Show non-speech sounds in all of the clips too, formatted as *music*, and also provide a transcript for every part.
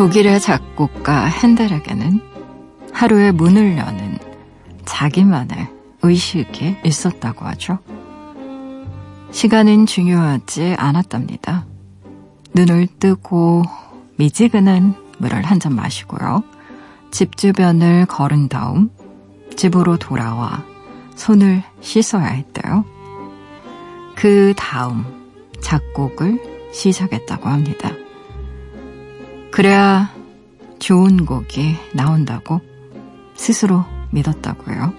독일의 작곡가 핸델에게는 하루에 문을 여는 자기만의 의식이 있었다고 하죠. 시간은 중요하지 않았답니다. 눈을 뜨고 미지근한 물을 한 잔 마시고요. 집 주변을 걸은 다음 집으로 돌아와 손을 씻어야 했대요. 그 다음 작곡을 시작했다고 합니다. 그래야 좋은 곡이 나온다고 스스로 믿었다고요.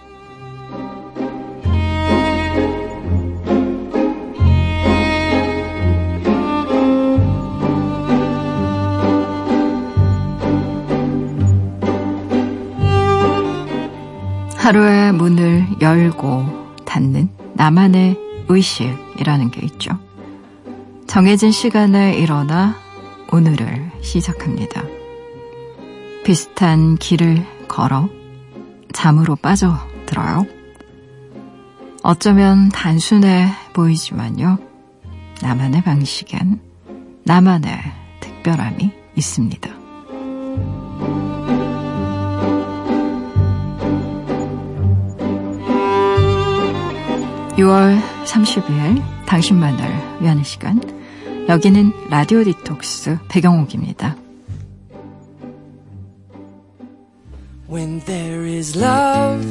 하루의 문을 열고 닫는 나만의 의식이라는 게 있죠. 정해진 시간에 일어나 오늘을 시작합니다. 비슷한 길을 걸어 잠으로 빠져들어요. 어쩌면 단순해 보이지만요. 나만의 방식엔 나만의 특별함이 있습니다. 6월 30일 당신만을 위하는 시간 여기는 라디오 디톡스 배경옥입니다. When there is love,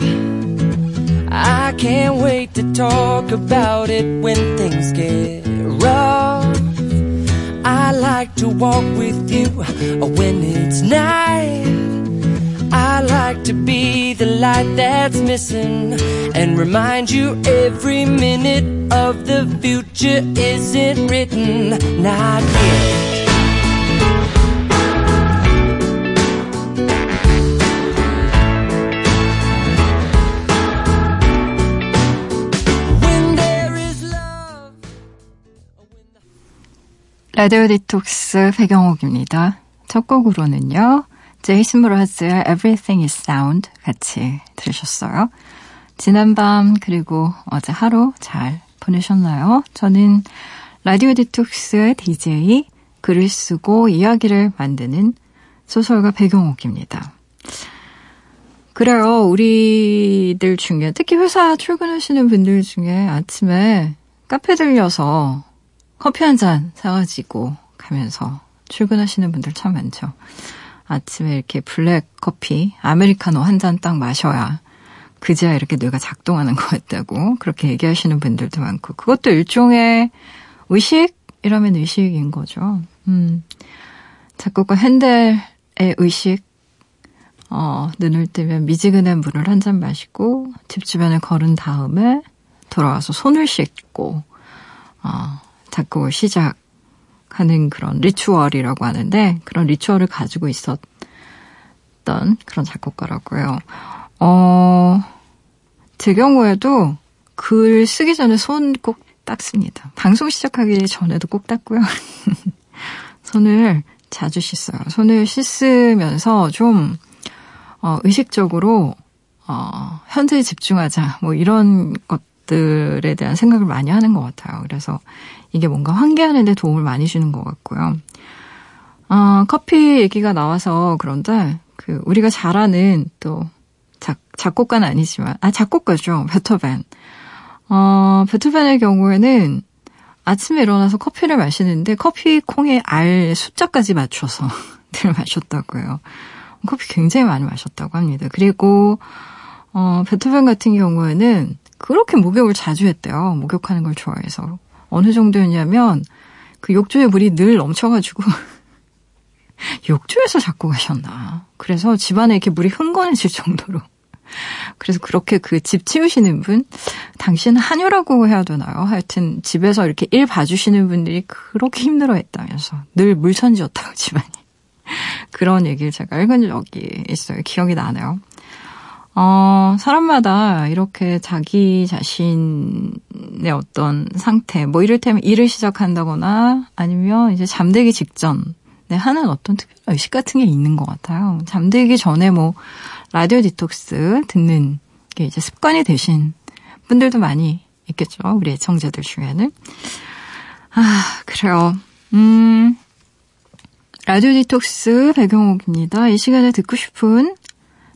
I can't wait to talk about it when things get rough. I like to walk with you when it's night. I like to be the light that's missing and remind you every minute of the future isn't written, not yet. 라디오 디톡스 배경옥입니다. 첫 곡으로는요. 제이슨 브라즈의 Everything is Sound 같이 들으셨어요. 지난밤 그리고 어제 하루 잘 보내셨나요? 저는 라디오 디톡스의 DJ 글을 쓰고 이야기를 만드는 소설가 배경옥입니다. 그래요. 우리들 중에 특히 회사 출근하시는 분들 중에 아침에 카페 들려서 커피 한 잔 사가지고 가면서 출근하시는 분들 참 많죠. 아침에 이렇게 블랙 커피, 아메리카노 한 잔 딱 마셔야 그제야 이렇게 뇌가 작동하는 것 같다고 그렇게 얘기하시는 분들도 많고 그것도 일종의 의식 이라면 의식인 거죠. 음. 작곡가 핸델의 의식 어, 눈을 뜨면 미지근한 물을 한 잔 마시고 집 주변을 걸은 다음에 돌아와서 손을 씻고 어, 작곡을 시작 하는 그런 리추얼이라고 하는데 그런 리추얼을 가지고 있었던 그런 작곡가라고요. 어, 제 경우에도 글 쓰기 전에 손 꼭 닦습니다. 방송 시작하기 전에도 꼭 닦고요. *laughs* 손을 자주 씻어요. 손을 씻으면서 좀, 어, 의식적으로, 어, 현재에 집중하자. 뭐 이런 것 들에 대한 생각을 많이 하는 것 같아요. 그래서 이게 뭔가 환기하는 데 도움을 많이 주는 것 같고요. 어, 커피 얘기가 나와서 그런데, 그, 우리가 잘 아는 또, 작, 작곡가는 아니지만, 아, 작곡가죠. 베토벤. 어, 베토벤의 경우에는 아침에 일어나서 커피를 마시는데 커피 콩에 알 숫자까지 맞춰서 *laughs* 늘 마셨다고요. 커피 굉장히 많이 마셨다고 합니다. 그리고, 어, 베토벤 같은 경우에는 그렇게 목욕을 자주 했대요. 목욕하는 걸 좋아해서. 어느 정도였냐면, 그 욕조에 물이 늘 넘쳐가지고, *laughs* 욕조에서 자꾸 가셨나. 그래서 집안에 이렇게 물이 흥건해질 정도로. 그래서 그렇게 그 집 치우시는 분, 당신은 한유라고 해야 되나요? 하여튼 집에서 이렇게 일 봐주시는 분들이 그렇게 힘들어 했다면서. 늘 물천지였다고 *laughs* 집안이. 그런 얘기를 제가 읽은 적이 있어요. 기억이 나네요. 어, 사람마다 이렇게 자기 자신의 어떤 상태, 뭐 이를테면 일을 시작한다거나 아니면 이제 잠들기 직전에 하는 어떤 특별한 의식 같은 게 있는 것 같아요. 잠들기 전에 뭐 라디오 디톡스 듣는 게 이제 습관이 되신 분들도 많이 있겠죠. 우리 애청자들 중에는. 아, 그래요. 음, 라디오 디톡스 배경옥입니다. 이 시간에 듣고 싶은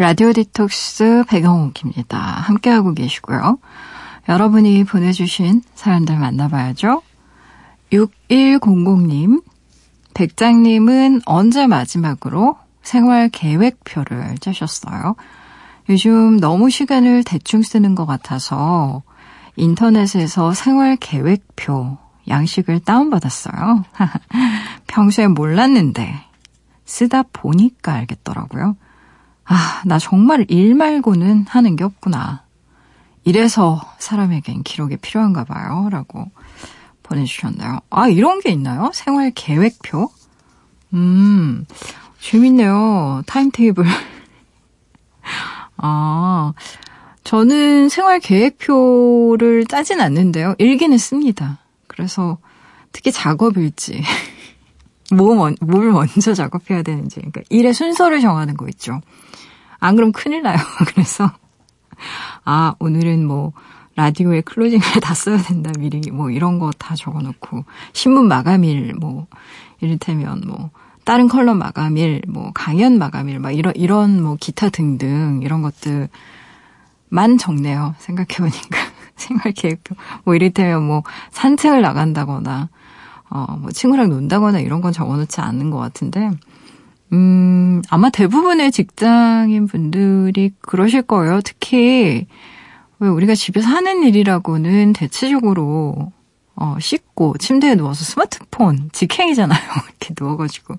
라디오 디톡스 배경옥입니다. 함께하고 계시고요. 여러분이 보내주신 사연들 만나봐야죠. 6100님, 백장님은 언제 마지막으로 생활 계획표를 짜셨어요? 요즘 너무 시간을 대충 쓰는 것 같아서 인터넷에서 생활 계획표 양식을 다운받았어요. *laughs* 평소에 몰랐는데 쓰다 보니까 알겠더라고요. 아, 나 정말 일 말고는 하는 게 없구나. 이래서 사람에겐 기록이 필요한가 봐요. 라고 보내주셨나요? 아, 이런 게 있나요? 생활 계획표? 음, 재밌네요. 타임테이블. *laughs* 아, 저는 생활 계획표를 짜진 않는데요. 일기는 씁니다. 그래서 특히 작업 일지. *laughs* 뭐, 뭘 먼저 작업해야 되는지. 그러니까 일의 순서를 정하는 거 있죠. 안 그럼 큰일 나요. *laughs* 그래서, 아, 오늘은 뭐, 라디오에 클로징을 *laughs* 다 써야 된다, 미리. 뭐, 이런 거 다 적어 놓고, 신문 마감일, 뭐, 이를테면 뭐, 다른 컬럼 마감일, 뭐, 강연 마감일, 막 이런, 이런 뭐, 기타 등등, 이런 것들만 적네요. 생각해보니까. *laughs* 생활 계획표. 뭐, 이를테면 뭐, 산책을 나간다거나, 어, 뭐, 친구랑 논다거나 이런 건 적어놓지 않는 것 같은데, 음, 아마 대부분의 직장인 분들이 그러실 거예요. 특히, 왜 우리가 집에서 하는 일이라고는 대체적으로, 어, 씻고 침대에 누워서 스마트폰, 직행이잖아요. *laughs* 이렇게 누워가지고.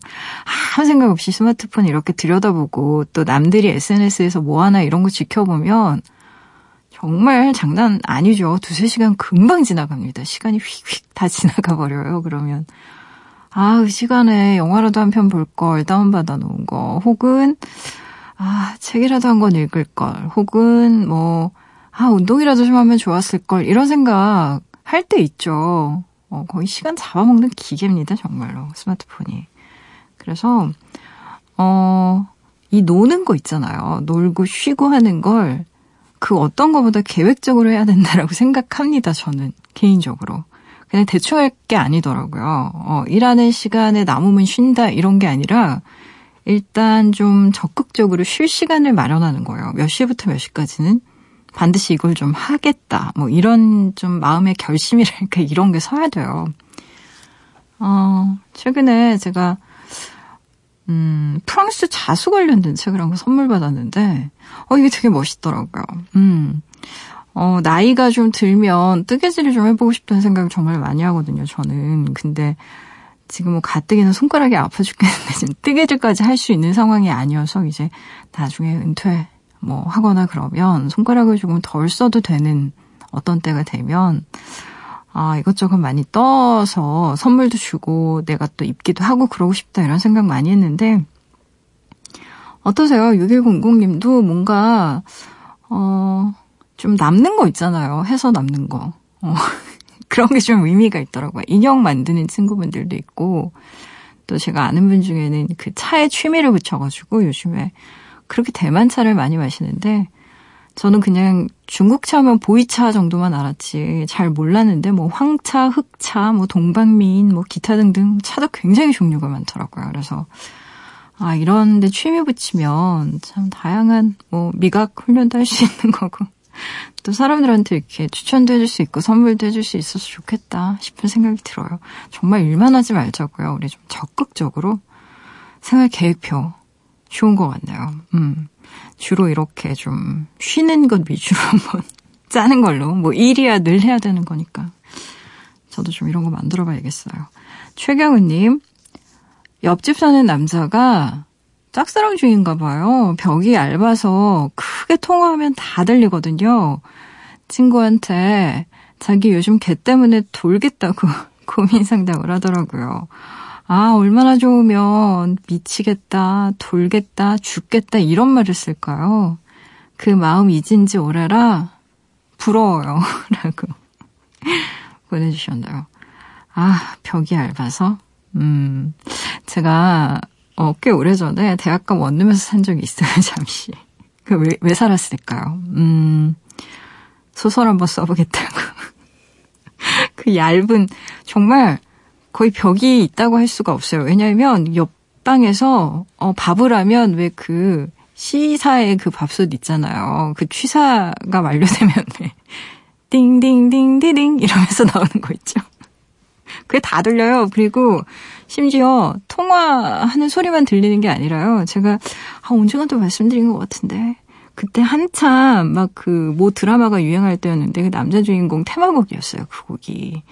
아무 생각 없이 스마트폰 이렇게 들여다보고, 또 남들이 SNS에서 뭐 하나 이런 거 지켜보면, 정말 장난 아니죠. 두세 시간 금방 지나갑니다. 시간이 휙휙 다 지나가 버려요. 그러면. 아, 그 시간에 영화라도 한 편 볼 걸 다운받아 놓은 거, 혹은, 아, 책이라도 한 권 읽을 걸, 혹은 뭐, 아, 운동이라도 좀 하면 좋았을 걸, 이런 생각 할 때 있죠. 어, 거의 시간 잡아먹는 기계입니다, 정말로, 스마트폰이. 그래서, 어, 이 노는 거 있잖아요. 놀고 쉬고 하는 걸, 그 어떤 것보다 계획적으로 해야 된다라고 생각합니다, 저는, 개인적으로. 그냥 대충 할 게 아니더라고요. 어, 일하는 시간에 남으면 쉰다 이런 게 아니라 일단 좀 적극적으로 쉴 시간을 마련하는 거예요. 몇 시부터 몇 시까지는 반드시 이걸 좀 하겠다. 뭐 이런 좀 마음의 결심이랄까 이런 게 서야 돼요. 어, 최근에 제가 음, 프랑스 자수 관련된 책을 한거 선물 받았는데 어 이게 되게 멋있더라고요. 음. 어, 나이가 좀 들면 뜨개질을 좀 해보고 싶다는 생각을 정말 많이 하거든요, 저는. 근데 지금 뭐 가뜩이나 손가락이 아파 죽겠는데 지금 뜨개질까지 할 수 있는 상황이 아니어서 이제 나중에 은퇴 뭐 하거나 그러면 손가락을 조금 덜 써도 되는 어떤 때가 되면 아, 이것저것 많이 떠서 선물도 주고 내가 또 입기도 하고 그러고 싶다 이런 생각 많이 했는데 어떠세요? 6100님도 뭔가 어, 좀 남는 거 있잖아요. 해서 남는 거. 어, *laughs* 그런 게 좀 의미가 있더라고요. 인형 만드는 친구분들도 있고, 또 제가 아는 분 중에는 그 차에 취미를 붙여가지고 요즘에 그렇게 대만차를 많이 마시는데, 저는 그냥 중국차면 보이차 정도만 알았지 잘 몰랐는데 뭐 황차, 흑차, 뭐 동방미인, 뭐 기타 등등 차도 굉장히 종류가 많더라고요. 그래서 아 이런데 취미 붙이면 참 다양한 뭐 미각 훈련도 할 수 *laughs* 있는 거고 또 사람들한테 이렇게 추천도 해줄 수 있고 선물도 해줄 수 있어서 좋겠다 싶은 생각이 들어요. 정말 일만 하지 말자고요. 우리 좀 적극적으로 생활 계획표 좋은 것 같네요. 음. 주로 이렇게 좀 쉬는 것 위주로 *laughs* 한번 짜는 걸로 뭐 일이야 늘 해야 되는 거니까 저도 좀 이런 거 만들어 봐야겠어요. 최경은님 옆집 사는 남자가 짝사랑 중인가 봐요. 벽이 얇아서 크게 통화하면 다 들리거든요. 친구한테 자기 요즘 개 때문에 돌겠다고 *laughs* 고민 상담을 하더라고요. 아, 얼마나 좋으면 미치겠다, 돌겠다, 죽겠다 이런 말을 쓸까요? 그 마음 잊은 지 오래라 부러워요. *laughs* 라고 보내주셨나요? 아, 벽이 얇아서? 음, 제가 어, 꽤 오래전에 대학가 원룸에서 산 적이 있어요, *laughs* 잠시. 그 왜, 왜 살았을까요? 음, 소설 한번 써보겠다고. *laughs* 그 얇은, 정말 거의 벽이 있다고 할 수가 없어요. 왜냐하면 옆방에서, 어, 밥을 하면 왜 그, 시사의 그 밥솥 있잖아요. 그 취사가 완료되면 왜, 띵띵띵띵띵 이러면서 *laughs* 나오는 거 있죠. 그게 다 들려요. 그리고 심지어 통화하는 소리만 들리는 게 아니라요. 제가 아, 언젠가 또 말씀드린 것 같은데 그때 한참 막 그 뭐 드라마가 유행할 때였는데 그 남자 주인공 테마곡이었어요. 그 곡이.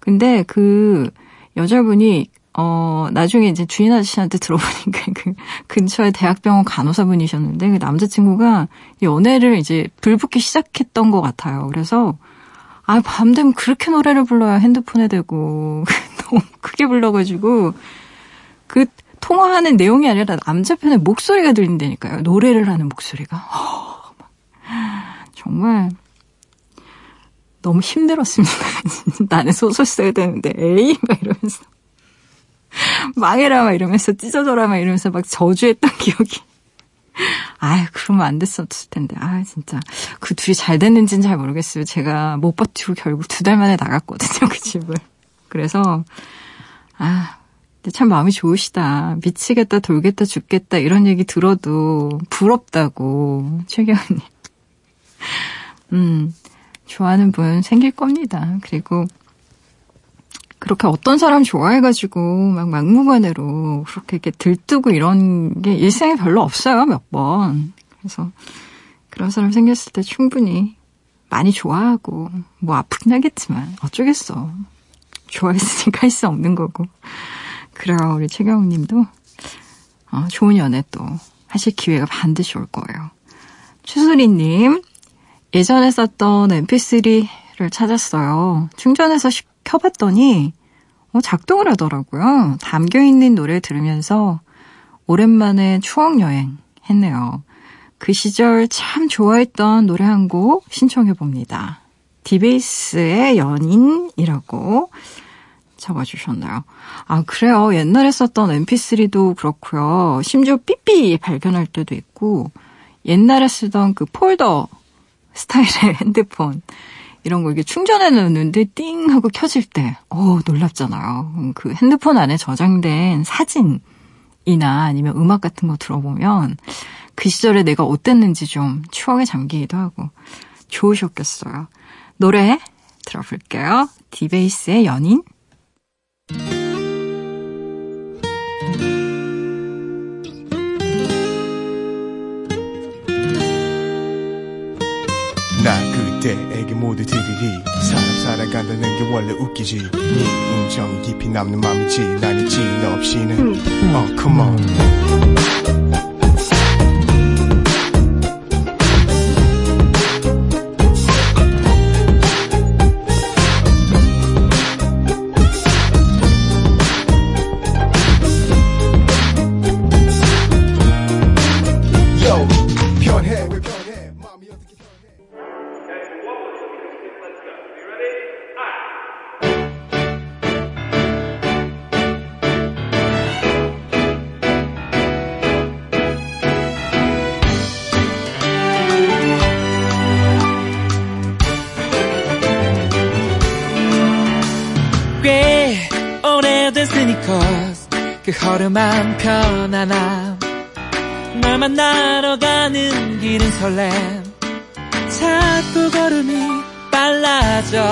근데 그 여자분이 어, 나중에 이제 주인 아저씨한테 들어보니까 *laughs* 그 근처에 대학병원 간호사분이셨는데 그 남자친구가 연애를 이제 불붙기 시작했던 것 같아요. 그래서 아, 밤 되면 그렇게 노래를 불러야 핸드폰에 대고 *laughs* 너무 크게 불러가지고 그 통화하는 내용이 아니라 남자 편의 목소리가 들린다니까요. 노래를 하는 목소리가. 어, 정말 너무 힘들었습니다. *laughs* 나는 소설 써야 되는데 에이 막 이러면서 망해라 막 이러면서 찢어져라 막 이러면서 막 저주했던 *laughs* 기억이 아유, 그러면 안 됐었을 텐데. 아, 진짜. 그 둘이 잘 됐는지는 잘 모르겠어요. 제가 못 버티고 결국 두 달 만에 나갔거든요, 그 집을. 그래서, 아, 참 마음이 좋으시다. 미치겠다, 돌겠다, 죽겠다, 이런 얘기 들어도 부럽다고, 최경님. 음, 좋아하는 분 생길 겁니다. 그리고, 그렇게 어떤 사람 좋아해가지고 막 막무가내로 그렇게 이렇게 들뜨고 이런 게 일생에 별로 없어요, 몇 번. 그래서 그런 사람 생겼을 때 충분히 많이 좋아하고 뭐 아프긴 하겠지만 어쩌겠어. 좋아했으니까 할 수 없는 거고. 그래요, 우리 최경욱 님도 어, 좋은 연애 또 하실 기회가 반드시 올 거예요. 최수리 님, 예전에 썼던 mp3를 찾았어요. 충전해서 켜봤더니 어, 작동을 하더라고요. 담겨있는 노래 들으면서 오랜만에 추억여행 했네요. 그 시절 참 좋아했던 노래 한 곡 신청해봅니다. 디베이스의 연인이라고 적어주셨나요? 아, 그래요. 옛날에 썼던 mp3도 그렇고요. 심지어 삐삐 발견할 때도 있고, 옛날에 쓰던 그 폴더 스타일의 *laughs* 핸드폰. 이런 거 이게 충전해 놓는데 띵 하고 켜질 때, 어 놀랍잖아요. 음, 그 핸드폰 안에 저장된 사진이나 아니면 음악 같은 거 들어보면 그 시절에 내가 어땠는지 좀 추억에 잠기기도 하고 좋으셨겠어요. 노래 들어볼게요. 디베이스의 연인. 모두 들으리 사람 살아간다는 게 원래 웃기지. 네 음정이 깊이 남는 맘이지 난 있지 너 없이는. 어 come on 걸음만 편안함 널 만나러 가는 길은 설렘 자꾸 걸음이 빨라져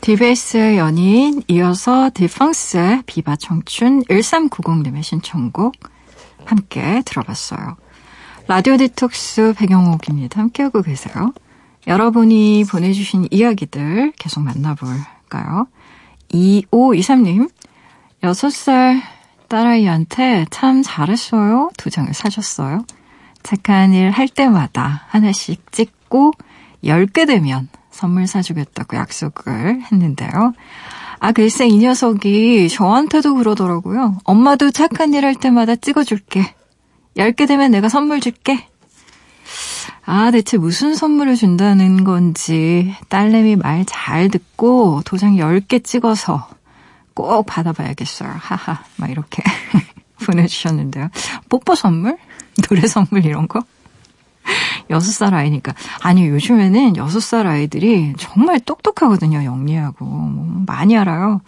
DBS의 연인, 이어서 디펑스의 비바 청춘 1390님의 신청곡 함께 들어봤어요. 라디오 디톡스 배경옥입니다. 함께하고 계세요. 여러분이 보내주신 이야기들 계속 만나볼까요? 2523님, 6살 딸아이한테 참 잘했어요. 두 장을 사줬어요. 착한 일 할 때마다 하나씩 찍고 10개 되면 선물 사주겠다고 약속을 했는데요. 아, 글쎄, 이 녀석이 저한테도 그러더라고요. 엄마도 착한 일 할 때마다 찍어줄게. 10개 되면 내가 선물 줄게. 아, 대체 무슨 선물을 준다는 건지 딸내미 말 잘 듣고 도장 10개 찍어서 꼭 받아봐야겠어요. 하하, 막 이렇게 *laughs* 보내주셨는데요. 뽀뽀 선물? *laughs* 노래 선물 이런 거? 6살 아이니까. 아니, 요즘에는 6살 아이들이 정말 똑똑하거든요, 영리하고. 뭐 많이 알아요.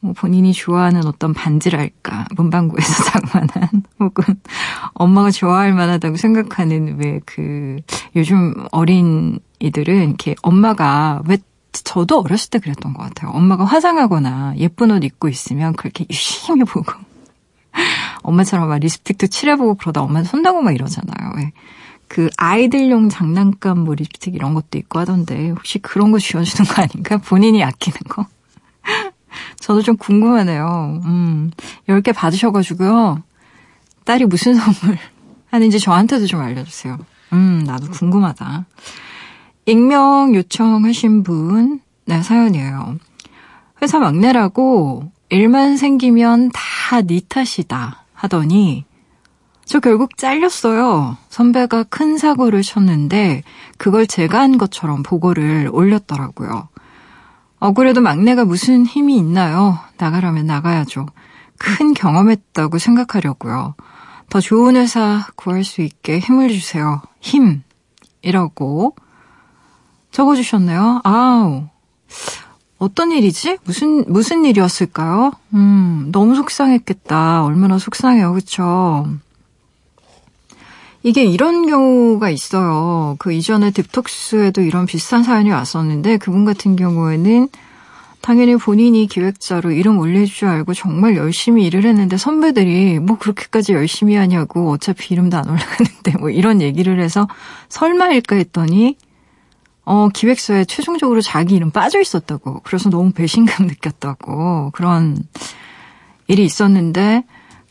뭐 본인이 좋아하는 어떤 반지랄까, 문방구에서 *laughs* 장만한, 혹은 엄마가 좋아할 만하다고 생각하는 왜 그, 요즘 어린 이들은 이렇게 엄마가 왜 저도 어렸을 때 그랬던 것 같아요. 엄마가 화장하거나 예쁜 옷 입고 있으면 그렇게 유심히 보고 엄마처럼 막 립스틱도 칠해보고 그러다 엄마한테 손다고 막 이러잖아요. 왜. 그 아이들용 장난감 뭐 립스틱 이런 것도 있고 하던데 혹시 그런 거 쥐어주는 거 아닌가? 본인이 아끼는 거? 저도 좀 궁금하네요. 음, 10개 받으셔가지고요. 딸이 무슨 선물 하는지 저한테도 좀 알려주세요. 음, 나도 궁금하다. 익명 요청하신 분, 네, 사연이에요. 회사 막내라고 일만 생기면 다 네 탓이다 하더니 저 결국 잘렸어요. 선배가 큰 사고를 쳤는데 그걸 제가 한 것처럼 보고를 올렸더라고요. 어, 그래도 막내가 무슨 힘이 있나요? 나가라면 나가야죠. 큰 경험했다고 생각하려고요. 더 좋은 회사 구할 수 있게 힘을 주세요. 힘. 이라고 적어주셨네요. 아우. 어떤 일이지? 무슨, 무슨 일이었을까요? 음, 너무 속상했겠다. 얼마나 속상해요. 그쵸? 이게 이런 경우가 있어요. 그 이전에 딥톡스에도 이런 비슷한 사연이 왔었는데 그분 같은 경우에는 당연히 본인이 기획자로 이름 올릴 줄 알고 정말 열심히 일을 했는데 선배들이 뭐 그렇게까지 열심히 하냐고 어차피 이름도 안 올라가는데 뭐 이런 얘기를 해서 설마일까 했더니 어, 기획서에 최종적으로 자기 이름 빠져 있었다고. 그래서 너무 배신감 *laughs* 느꼈다고. 그런 일이 있었는데,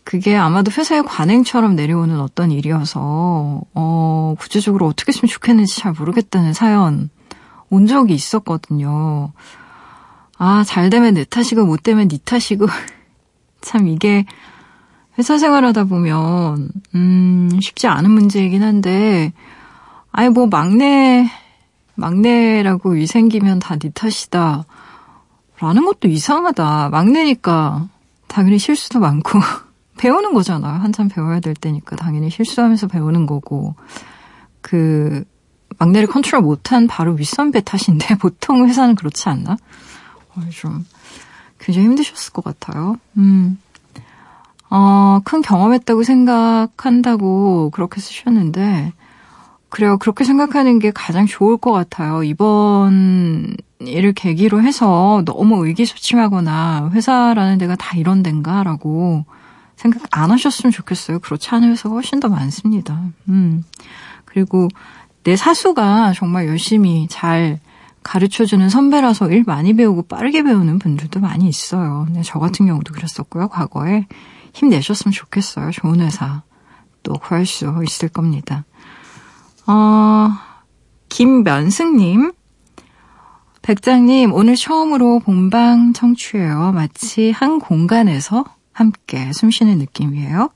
그게 아마도 회사의 관행처럼 내려오는 어떤 일이어서, 어, 구체적으로 어떻게 했으면 좋겠는지 잘 모르겠다는 사연 온 적이 있었거든요. 아, 잘 되면 내 탓이고, 못 되면 네 탓이고. *laughs* 참 이게 회사 생활하다 보면, 음, 쉽지 않은 문제이긴 한데, 아니, 뭐, 막내, 막내라고 일 생기면 다네 탓이다. 라는 것도 이상하다. 막내니까 당연히 실수도 많고 *laughs* 배우는 거잖아요. 한참 배워야 될 때니까 당연히 실수하면서 배우는 거고 그 막내를 컨트롤 못한 바로 윗선배 탓인데 *laughs* 보통 회사는 그렇지 않나? 어, 좀 굉장히 힘드셨을 것 같아요. 음. 어, 큰 경험했다고 생각한다고 그렇게 쓰셨는데 그래요. 그렇게 생각하는 게 가장 좋을 것 같아요. 이번 일을 계기로 해서 너무 의기소침하거나 회사라는 데가 다 이런 데인가라고 생각 안 하셨으면 좋겠어요. 그렇지 회사가 훨씬 더 많습니다. 음. 그리고 내 사수가 정말 열심히 잘 가르쳐주는 선배라서 일 많이 배우고 빠르게 배우는 분들도 많이 있어요. 근데 저 같은 경우도 그랬었고요. 과거에 힘내셨으면 좋겠어요. 좋은 회사 또 구할 수 있을 겁니다. 어, 김면승님. 백장님, 오늘 처음으로 본방 청취해요. 마치 한 공간에서 함께 숨 쉬는 느낌이에요.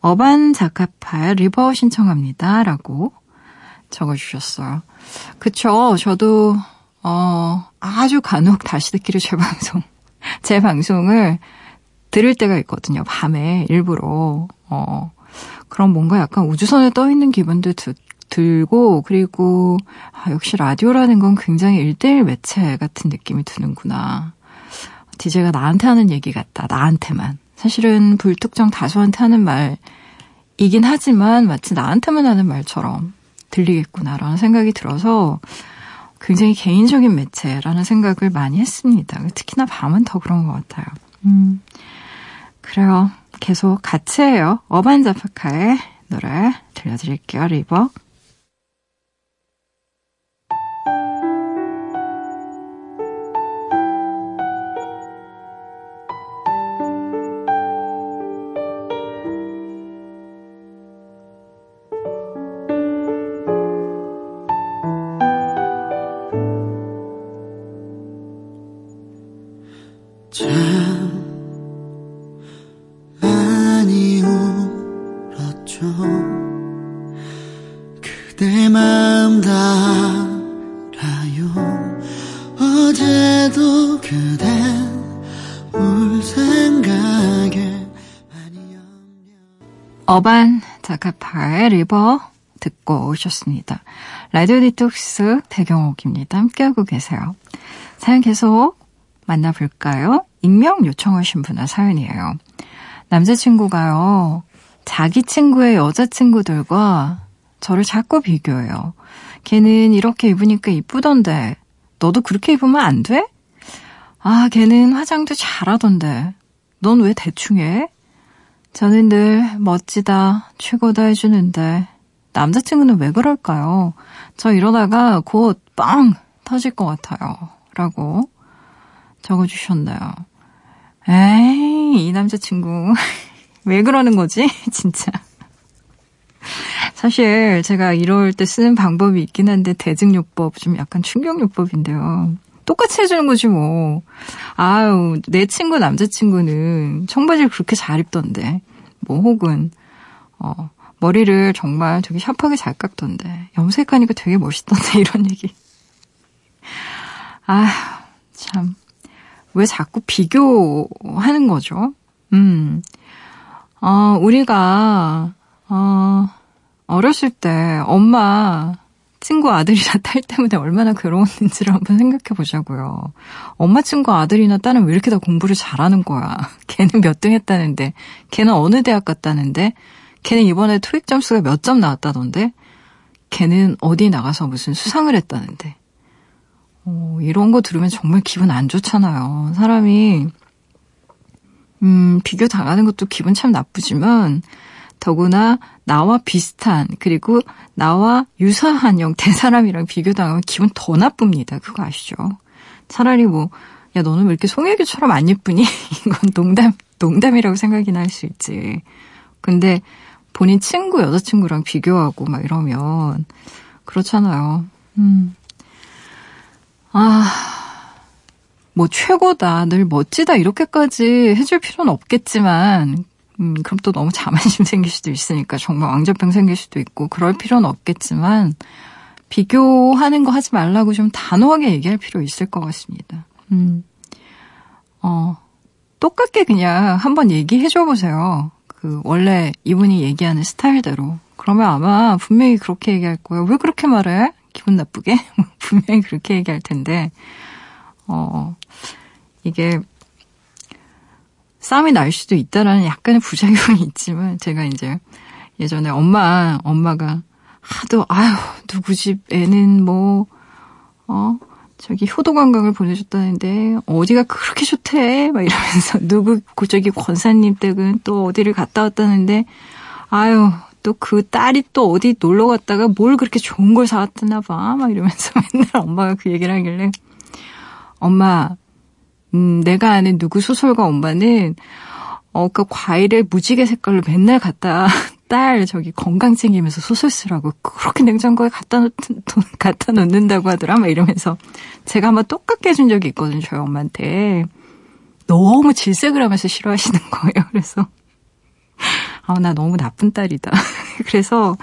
어반 자카파 리버 신청합니다. 라고 적어주셨어요. 그쵸. 저도, 어, 아주 간혹 다시 듣기를 제 방송, 제 방송을 들을 때가 있거든요. 밤에 일부러. 어, 그럼 뭔가 약간 우주선에 떠 있는 기분도 드, 들고 그리고 아, 역시 라디오라는 건 굉장히 일대일 매체 같은 느낌이 드는구나. DJ가 나한테 하는 얘기 같다. 나한테만. 사실은 불특정 다수한테 하는 이긴 하지만 마치 나한테만 하는 말처럼 들리겠구나라는 생각이 들어서 굉장히 개인적인 매체라는 생각을 많이 했습니다. 특히나 밤은 더 그런 것 같아요. 음, 그래요. 계속 같이 해요. 어반자파카의 노래 들려드릴게요. 리버. 어반 자카파의 River 듣고 오셨습니다. 라디오 디톡스 백영옥입니다. 함께하고 계세요. 사연 계속 만나볼까요? 익명 요청하신 분의 사연이에요. 남자친구가요, 자기 친구의 여자친구들과 저를 자꾸 비교해요. 걔는 이렇게 입으니까 이쁘던데, 너도 그렇게 입으면 안 돼? 아, 걔는 화장도 잘하던데, 넌 왜 대충 해? 저는 늘 멋지다, 최고다 해주는데 남자친구는 왜 그럴까요? 저 이러다가 곧 빵 터질 것 같아요. 라고 적어주셨나요? 에이, 이 남자친구. *laughs* 왜 그러는 거지? *laughs* 진짜. 사실 제가 이럴 때 쓰는 방법이 있긴 한데 대증요법 좀 약간 충격요법인데요. 똑같이 해주는 거지 뭐. 아유 내 친구 남자친구는 청바지를 그렇게 잘 입던데. 뭐 혹은 어 머리를 정말 되게 샤프하게 잘 깎던데. 염색하니까 되게 멋있던데 *laughs* 이런 얘기. 아휴 참. 왜 자꾸 비교하는 거죠? 음. 어, 우리가, 어, 어렸을 때 엄마 친구 아들이나 딸 때문에 얼마나 괴로웠는지를 한번 생각해 보자고요. 엄마 친구 아들이나 딸은 왜 이렇게 다 공부를 잘하는 거야? *laughs* 걔는 몇 등 했다는데, 걔는 어느 대학 갔다는데, 걔는 이번에 토익 점수가 몇 점 나왔다던데, 걔는 어디 나가서 무슨 수상을 했다는데. 어, 이런 거 들으면 정말 기분 안 좋잖아요. 사람이, 음, 비교 당하는 것도 기분 참 나쁘지만, 더구나 나와 비슷한 그리고 나와 유사한 형태 사람이랑 비교당하면 기분 더 나쁩니다. 그거 아시죠? 차라리 뭐, 야, 너는 왜 이렇게 송혜교처럼 안 예쁘니? *laughs* 이건 농담, 농담이라고 생각이나 할 수 있지. 근데 본인 친구, 여자친구랑 비교하고 막 이러면, 그렇잖아요. 음. 아, 뭐 최고다, 늘 멋지다, 이렇게까지 해줄 필요는 없겠지만, 음, 그럼 또 너무 자만심 *laughs* 생길 수도 있으니까 정말 왕자병 생길 수도 있고 그럴 필요는 없겠지만 비교하는 거 하지 말라고 좀 단호하게 얘기할 필요 있을 것 같습니다. 음, 어, 똑같게 그냥 한번 얘기해 줘 보세요. 그 원래 이분이 얘기하는 스타일대로. 그러면 아마 분명히 그렇게 얘기할 거예요. 왜 그렇게 말해? 기분 나쁘게? *laughs* 분명히 그렇게 얘기할 텐데, 어, 이게 싸움이 날 수도 있다라는 약간의 부작용이 있지만 제가 이제 예전에 엄마 엄마가 하도 아유 누구 집 애는 뭐어 저기 효도 관광을 보내줬다는데 어디가 그렇게 좋대? 막 이러면서 *laughs* 누구 저기 권사님 댁은 또 어디를 갔다 왔다는데 아유 또 그 딸이 또 어디 놀러 갔다가 뭘 그렇게 좋은 걸 사왔나 봐 막 이러면서 *laughs* 맨날 엄마가 그 얘기를 하길래 엄마 음, 내가 아는 누구 소설가 엄마는 어, 그 과일을 무지개 색깔로 맨날 갖다 *laughs* 딸 저기 건강 챙기면서 소설 쓰라고 그렇게 냉장고에 갖다 놓 갖다 놓는다고 하더라? 막 이러면서 제가 한번 똑같게 해준 적이 있거든요 저희 엄마한테. 너무 질색을 하면서 싫어하시는 *laughs* 거예요. 그래서 아나 너무 나쁜 딸이다. *laughs* 그래서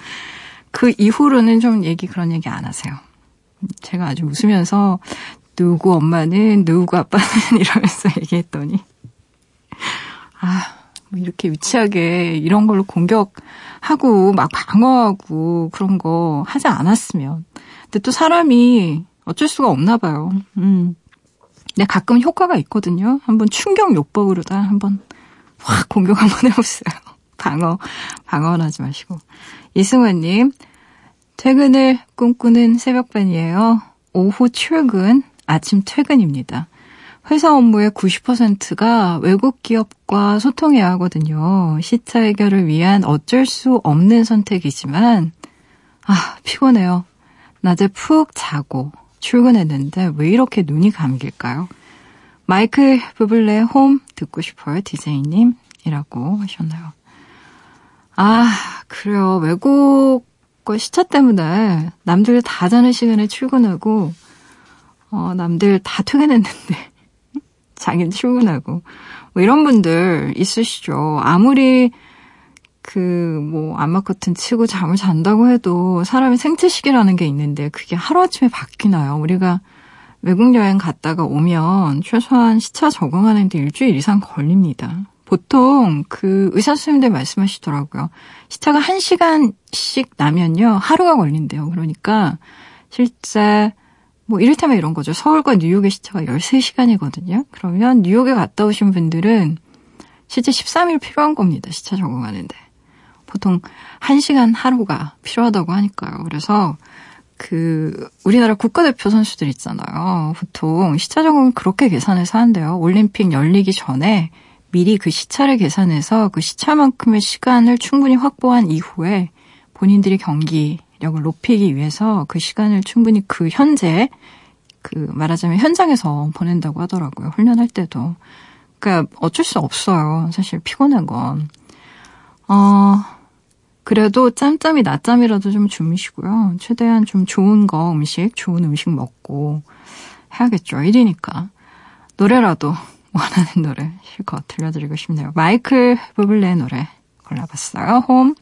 그 이후로는 좀 얘기 그런 얘기 안 하세요. 제가 아주 웃으면서 누구 엄마는 누구 아빠는 *laughs* 이러면서 얘기했더니 아, 뭐 이렇게 유치하게 이런 걸로 공격하고 막 방어하고 그런 거 하지 않았으면. 근데 또 사람이 어쩔 수가 없나 봐요. 음. 근데 가끔 효과가 있거든요. 한번 충격 요법으로다 한번 확 공격 한번 해보세요. *laughs* 방어, 방어는 하지 마시고. 이승환님, 퇴근을 꿈꾸는 새벽반이에요. 오후 출근, 아침 퇴근입니다. 회사 업무의 90%가 외국 기업과 소통해야 하거든요. 시차 해결을 위한 어쩔 수 없는 선택이지만, 아, 피곤해요. 낮에 푹 자고 출근했는데 왜 이렇게 눈이 감길까요? 마이클 부블레 홈 듣고 싶어요, 디제이님. 이라고 하셨나요? 아, 그래요. 외국 거 시차 때문에 남들 다 자는 시간에 출근하고, 어, 남들 다 퇴근했는데, *laughs* 자기는 출근하고, 뭐 이런 분들 있으시죠. 아무리 그, 뭐, 암막 커튼 치고 잠을 잔다고 해도 사람의 생체 시기라는 게 있는데 그게 하루아침에 바뀌나요? 우리가 외국 여행 갔다가 오면 최소한 시차 적응하는데 일주일 이상 걸립니다. 보통 그 의사 선생님들 말씀하시더라고요. 시차가 1시간씩 나면요. 하루가 걸린대요. 그러니까 실제 뭐 이를테면 이런 거죠. 서울과 뉴욕의 시차가 13시간이거든요. 그러면 뉴욕에 갔다 오신 분들은 실제 13일 필요한 겁니다. 시차 적응하는데. 보통 1시간 하루가 필요하다고 하니까요. 그래서 그 우리나라 국가대표 선수들 있잖아요. 보통 시차 적응을 그렇게 계산해서 한대요. 올림픽 열리기 전에 미리 그 시차를 계산해서 그 시차만큼의 시간을 충분히 확보한 이후에 본인들이 경기 력을 높이기 위해서 그 시간을 충분히 그 현재 그 말하자면 현장에서 보낸다고 하더라고요. 훈련할 때도. 그러니까 어쩔 수 없어요. 사실 피곤한 건. 어, 그래도 짬짬이 낮잠이라도 좀 주무시고요. 최대한 좀 좋은 거 음식, 좋은 음식 먹고 해야겠죠. 일이니까. 노래라도 *laughs* 원하는 노래 실컷 들려드리고 싶네요. 마이클 부블레 노래 골라봤어요. 홈.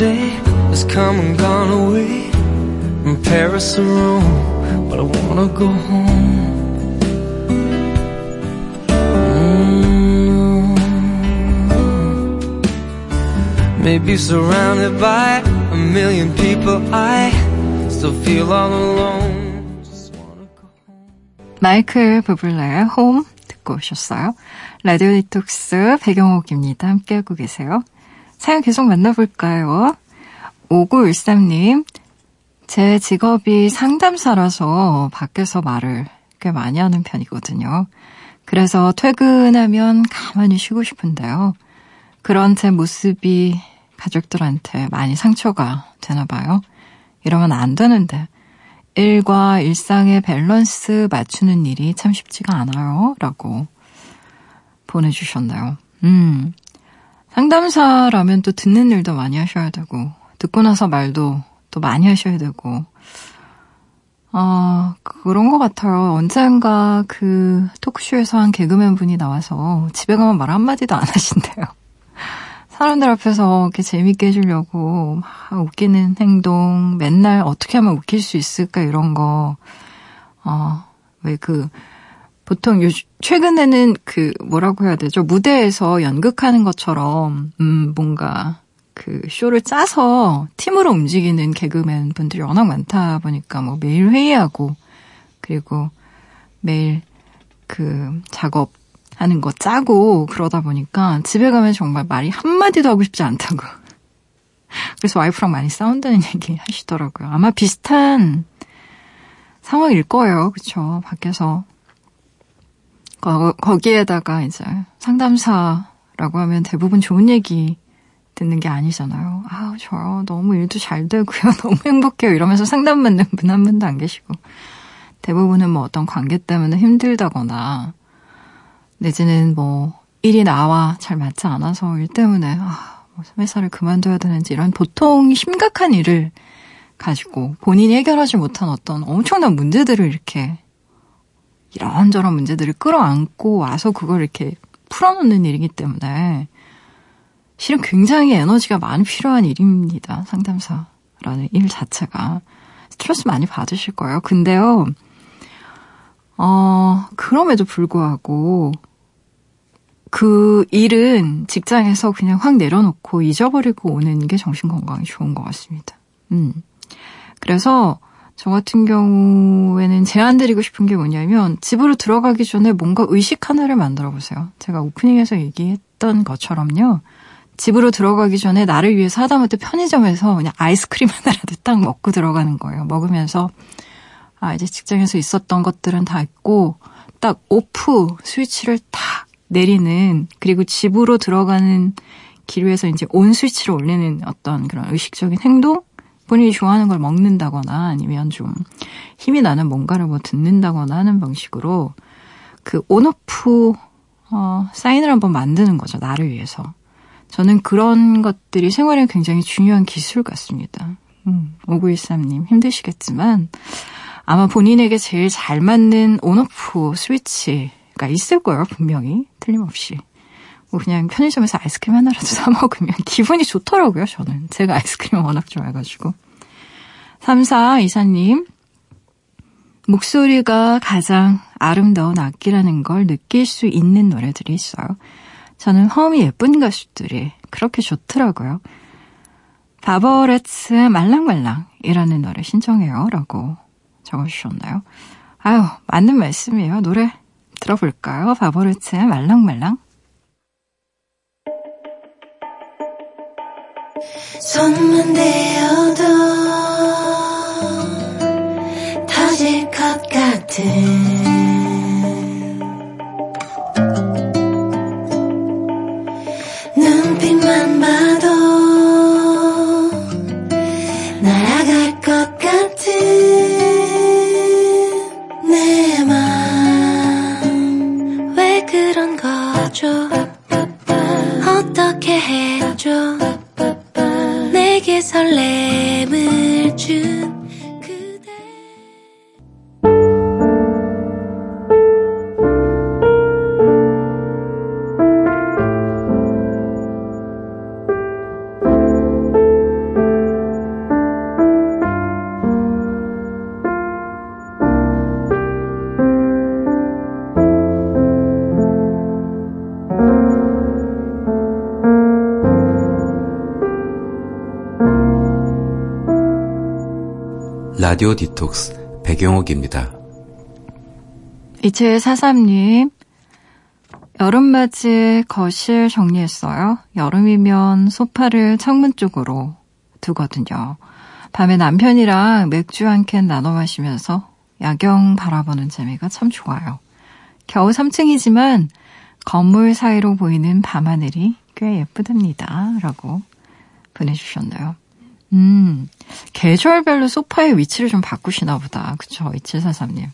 Day has come and gone away from Paris or Rome, but I wanna go home. Mm. Maybe surrounded by a million people, I still feel all alone. Just wanna go home. 마이클 부블레의 홈 듣고 오셨어요. 라디오 디톡스 배경옥입니다. 함께하고 계세요. 사연 계속 만나볼까요? 5913님, 제 직업이 상담사라서 밖에서 말을 꽤 많이 하는 편이거든요. 그래서 퇴근하면 가만히 쉬고 싶은데요. 그런 제 모습이 가족들한테 많이 상처가 되나 봐요. 이러면 안 되는데. 일과 일상의 밸런스 맞추는 일이 참 쉽지가 않아요. 라고 보내주셨나요? 음. 상담사라면 또 듣는 일도 많이 하셔야 되고, 듣고 나서 말도 또 많이 하셔야 되고, 아, 그런 것 같아요. 언젠가 그 토크쇼에서 한 개그맨 분이 나와서 집에 가면 말 한마디도 안 하신대요. *laughs* 사람들 앞에서 이렇게 재밌게 해주려고 막 웃기는 행동, 맨날 어떻게 하면 웃길 수 있을까 이런 거, 어, 왜 그, 보통 요, 최근에는 그, 뭐라고 해야 되죠? 무대에서 연극하는 것처럼, 음, 뭔가, 그, 쇼를 짜서 팀으로 움직이는 개그맨 분들이 워낙 많다 보니까 뭐 매일 회의하고, 그리고 매일 그, 작업, 하는 거 짜고 그러다 보니까 집에 가면 정말 말이 한마디도 하고 싶지 않다고. *laughs* 그래서 와이프랑 많이 싸운다는 얘기 하시더라고요. 아마 비슷한 상황일 거예요. 그쵸? 밖에서. 거, 거기에다가 이제 상담사라고 하면 대부분 좋은 얘기 듣는 게 아니잖아요. 아, 저 너무 일도 잘 되고요. *laughs* 너무 행복해요. 이러면서 상담 받는 분 한 분도 안 계시고. 대부분은 뭐 어떤 관계 때문에 힘들다거나 내지는 뭐 일이 나와 잘 맞지 않아서 일 때문에 아, 뭐 회사를 그만둬야 되는지 이런 보통 심각한 일을 가지고 본인이 해결하지 못한 어떤 엄청난 문제들을 이렇게 이런저런 문제들을 끌어안고 와서 그걸 이렇게 풀어놓는 일이기 때문에 실은 굉장히 에너지가 많이 필요한 일입니다. 상담사라는 일 자체가. 스트레스 많이 받으실 거예요. 근데요, 어, 그럼에도 불구하고 그 일은 직장에서 그냥 확 내려놓고 잊어버리고 오는 게 정신 건강에 좋은 것 같습니다. 음. 그래서 저 같은 경우에는 제안 드리고 싶은 게 뭐냐면 집으로 들어가기 전에 뭔가 의식 하나를 만들어 보세요. 제가 오프닝에서 얘기했던 것처럼요. 집으로 들어가기 전에 나를 위해서 하다못해 편의점에서 그냥 아이스크림 하나라도 딱 먹고 들어가는 거예요. 먹으면서 아 이제 직장에서 있었던 것들은 다 있고 딱 오프 스위치를 탁 내리는 그리고 집으로 들어가는 길 위에서 이제 온 스위치를 올리는 어떤 그런 의식적인 행동 본인이 좋아하는 걸 먹는다거나 아니면 좀 힘이 나는 뭔가를 뭐 듣는다거나 하는 방식으로 그 온오프 어, 사인을 한번 만드는 거죠. 나를 위해서. 저는 그런 것들이 생활에 굉장히 중요한 기술 같습니다. 음, 5913님 힘드시겠지만 아마 본인에게 제일 잘 맞는 온오프 스위치가 있을 거예요. 분명히. 틀림없이. 뭐 그냥 편의점에서 아이스크림 하나라도 *laughs* 사 먹으면 기분이 좋더라고요, 저는. 제가 아이스크림 워낙 좋아해가지고. 34 이사님. 목소리가 가장 아름다운 악기라는 걸 느낄 수 있는 노래들이 있어요. 저는 허음이 예쁜 가수들이 그렇게 좋더라고요. 바버레츠 말랑말랑이라는 노래 신청해요. 라고 적어주셨나요? 아유, 맞는 말씀이에요. 노래 들어볼까요? 바버레츠의 말랑말랑. 손만 대어도 터질 것 같은 설렘 라디오 디톡스 배경옥입니다. 이채사삼님, 여름맞이 거실 정리했어요. 여름이면 소파를 창문 쪽으로 두거든요. 밤에 남편이랑 맥주 한 캔 나눠 마시면서 야경 바라보는 재미가 참 좋아요. 겨우 3층이지만 건물 사이로 보이는 밤하늘이 꽤 예쁘답니다. 라고 보내주셨나요? 음, 계절별로 소파의 위치를 좀 바꾸시나 보다. 그쵸, 2743님.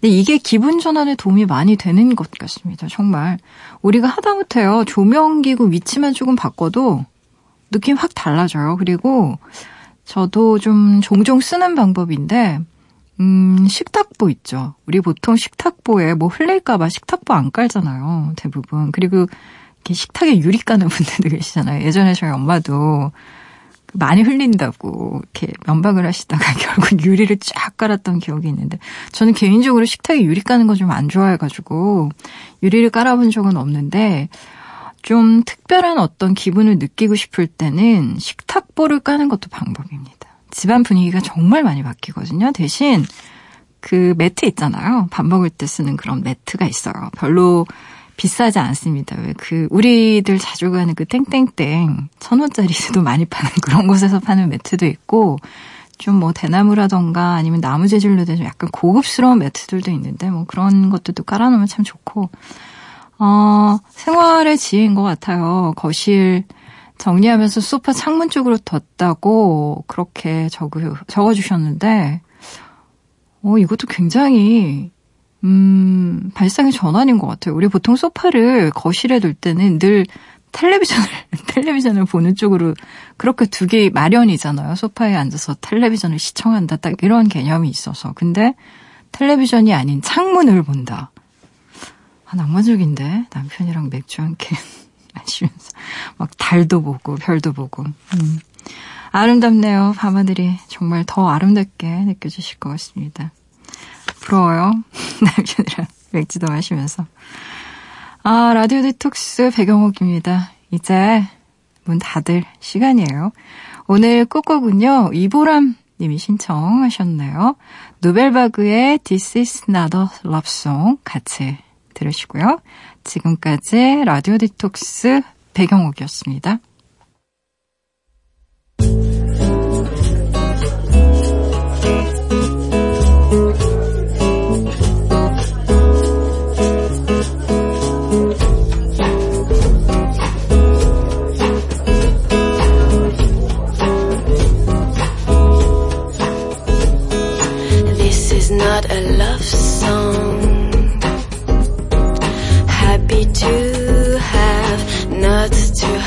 근데 이게 기분 전환에 도움이 많이 되는 것 같습니다. 정말. 우리가 하다못해요. 조명기구 위치만 조금 바꿔도 느낌 확 달라져요. 그리고 저도 좀 종종 쓰는 방법인데, 음, 식탁보 있죠. 우리 보통 식탁보에 뭐 흘릴까봐 식탁보 안 깔잖아요. 대부분. 그리고 이렇게 식탁에 유리 까는 *laughs* 분들도 계시잖아요. 예전에 저희 엄마도 많이 흘린다고 이렇게 면박을 하시다가 *laughs* 결국 유리를 쫙 깔았던 기억이 있는데 저는 개인적으로 식탁에 유리 까는 거 좀 안 좋아해가지고 유리를 깔아본 적은 없는데 좀 특별한 어떤 기분을 느끼고 싶을 때는 식탁보를 까는 것도 방법입니다. 집안 분위기가 정말 많이 바뀌거든요. 대신 그 매트 있잖아요. 밥 먹을 때 쓰는 그런 매트가 있어요. 별로 비싸지 않습니다. 왜 그 우리들 자주 가는 그 땡땡땡 천 원짜리도 많이 파는 그런 곳에서 파는 매트도 있고 좀 뭐 대나무라던가 아니면 나무 재질로 된 약간 고급스러운 매트들도 있는데 뭐 그런 것들도 깔아놓으면 참 좋고 어 생활의 지혜인 것 같아요. 거실 정리하면서 소파 창문 쪽으로 뒀다고 그렇게 적어 적어주셨는데 어 이것도 굉장히 음, 발상의 전환인 것 같아요. 우리 보통 소파를 거실에 둘 때는 늘 텔레비전을, *laughs* 텔레비전을 보는 쪽으로 그렇게 두기 마련이잖아요. 소파에 앉아서 텔레비전을 시청한다. 딱 이런 개념이 있어서. 근데 텔레비전이 아닌 창문을 본다. 아, 낭만적인데? 남편이랑 맥주 한 캔 *laughs* 마시면서. 막 달도 보고, 별도 보고. 음. 아름답네요. 밤하늘이 정말 더 아름답게 느껴지실 것 같습니다. 부러워요. 남편이랑 *laughs* 맥주도 마시면서. 아, 라디오 디톡스 백영옥입니다. 이제 문 닫을 시간이에요. 오늘 끝곡은요, 이보람 님이 신청하셨네요. 누벨바그의 This is not a love song 같이 들으시고요. 지금까지 라디오 디톡스 배경옥이었습니다.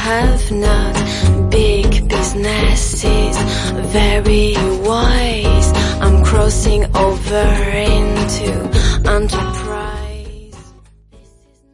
Have, not big businesses, very wise. I'm crossing over into enterprise.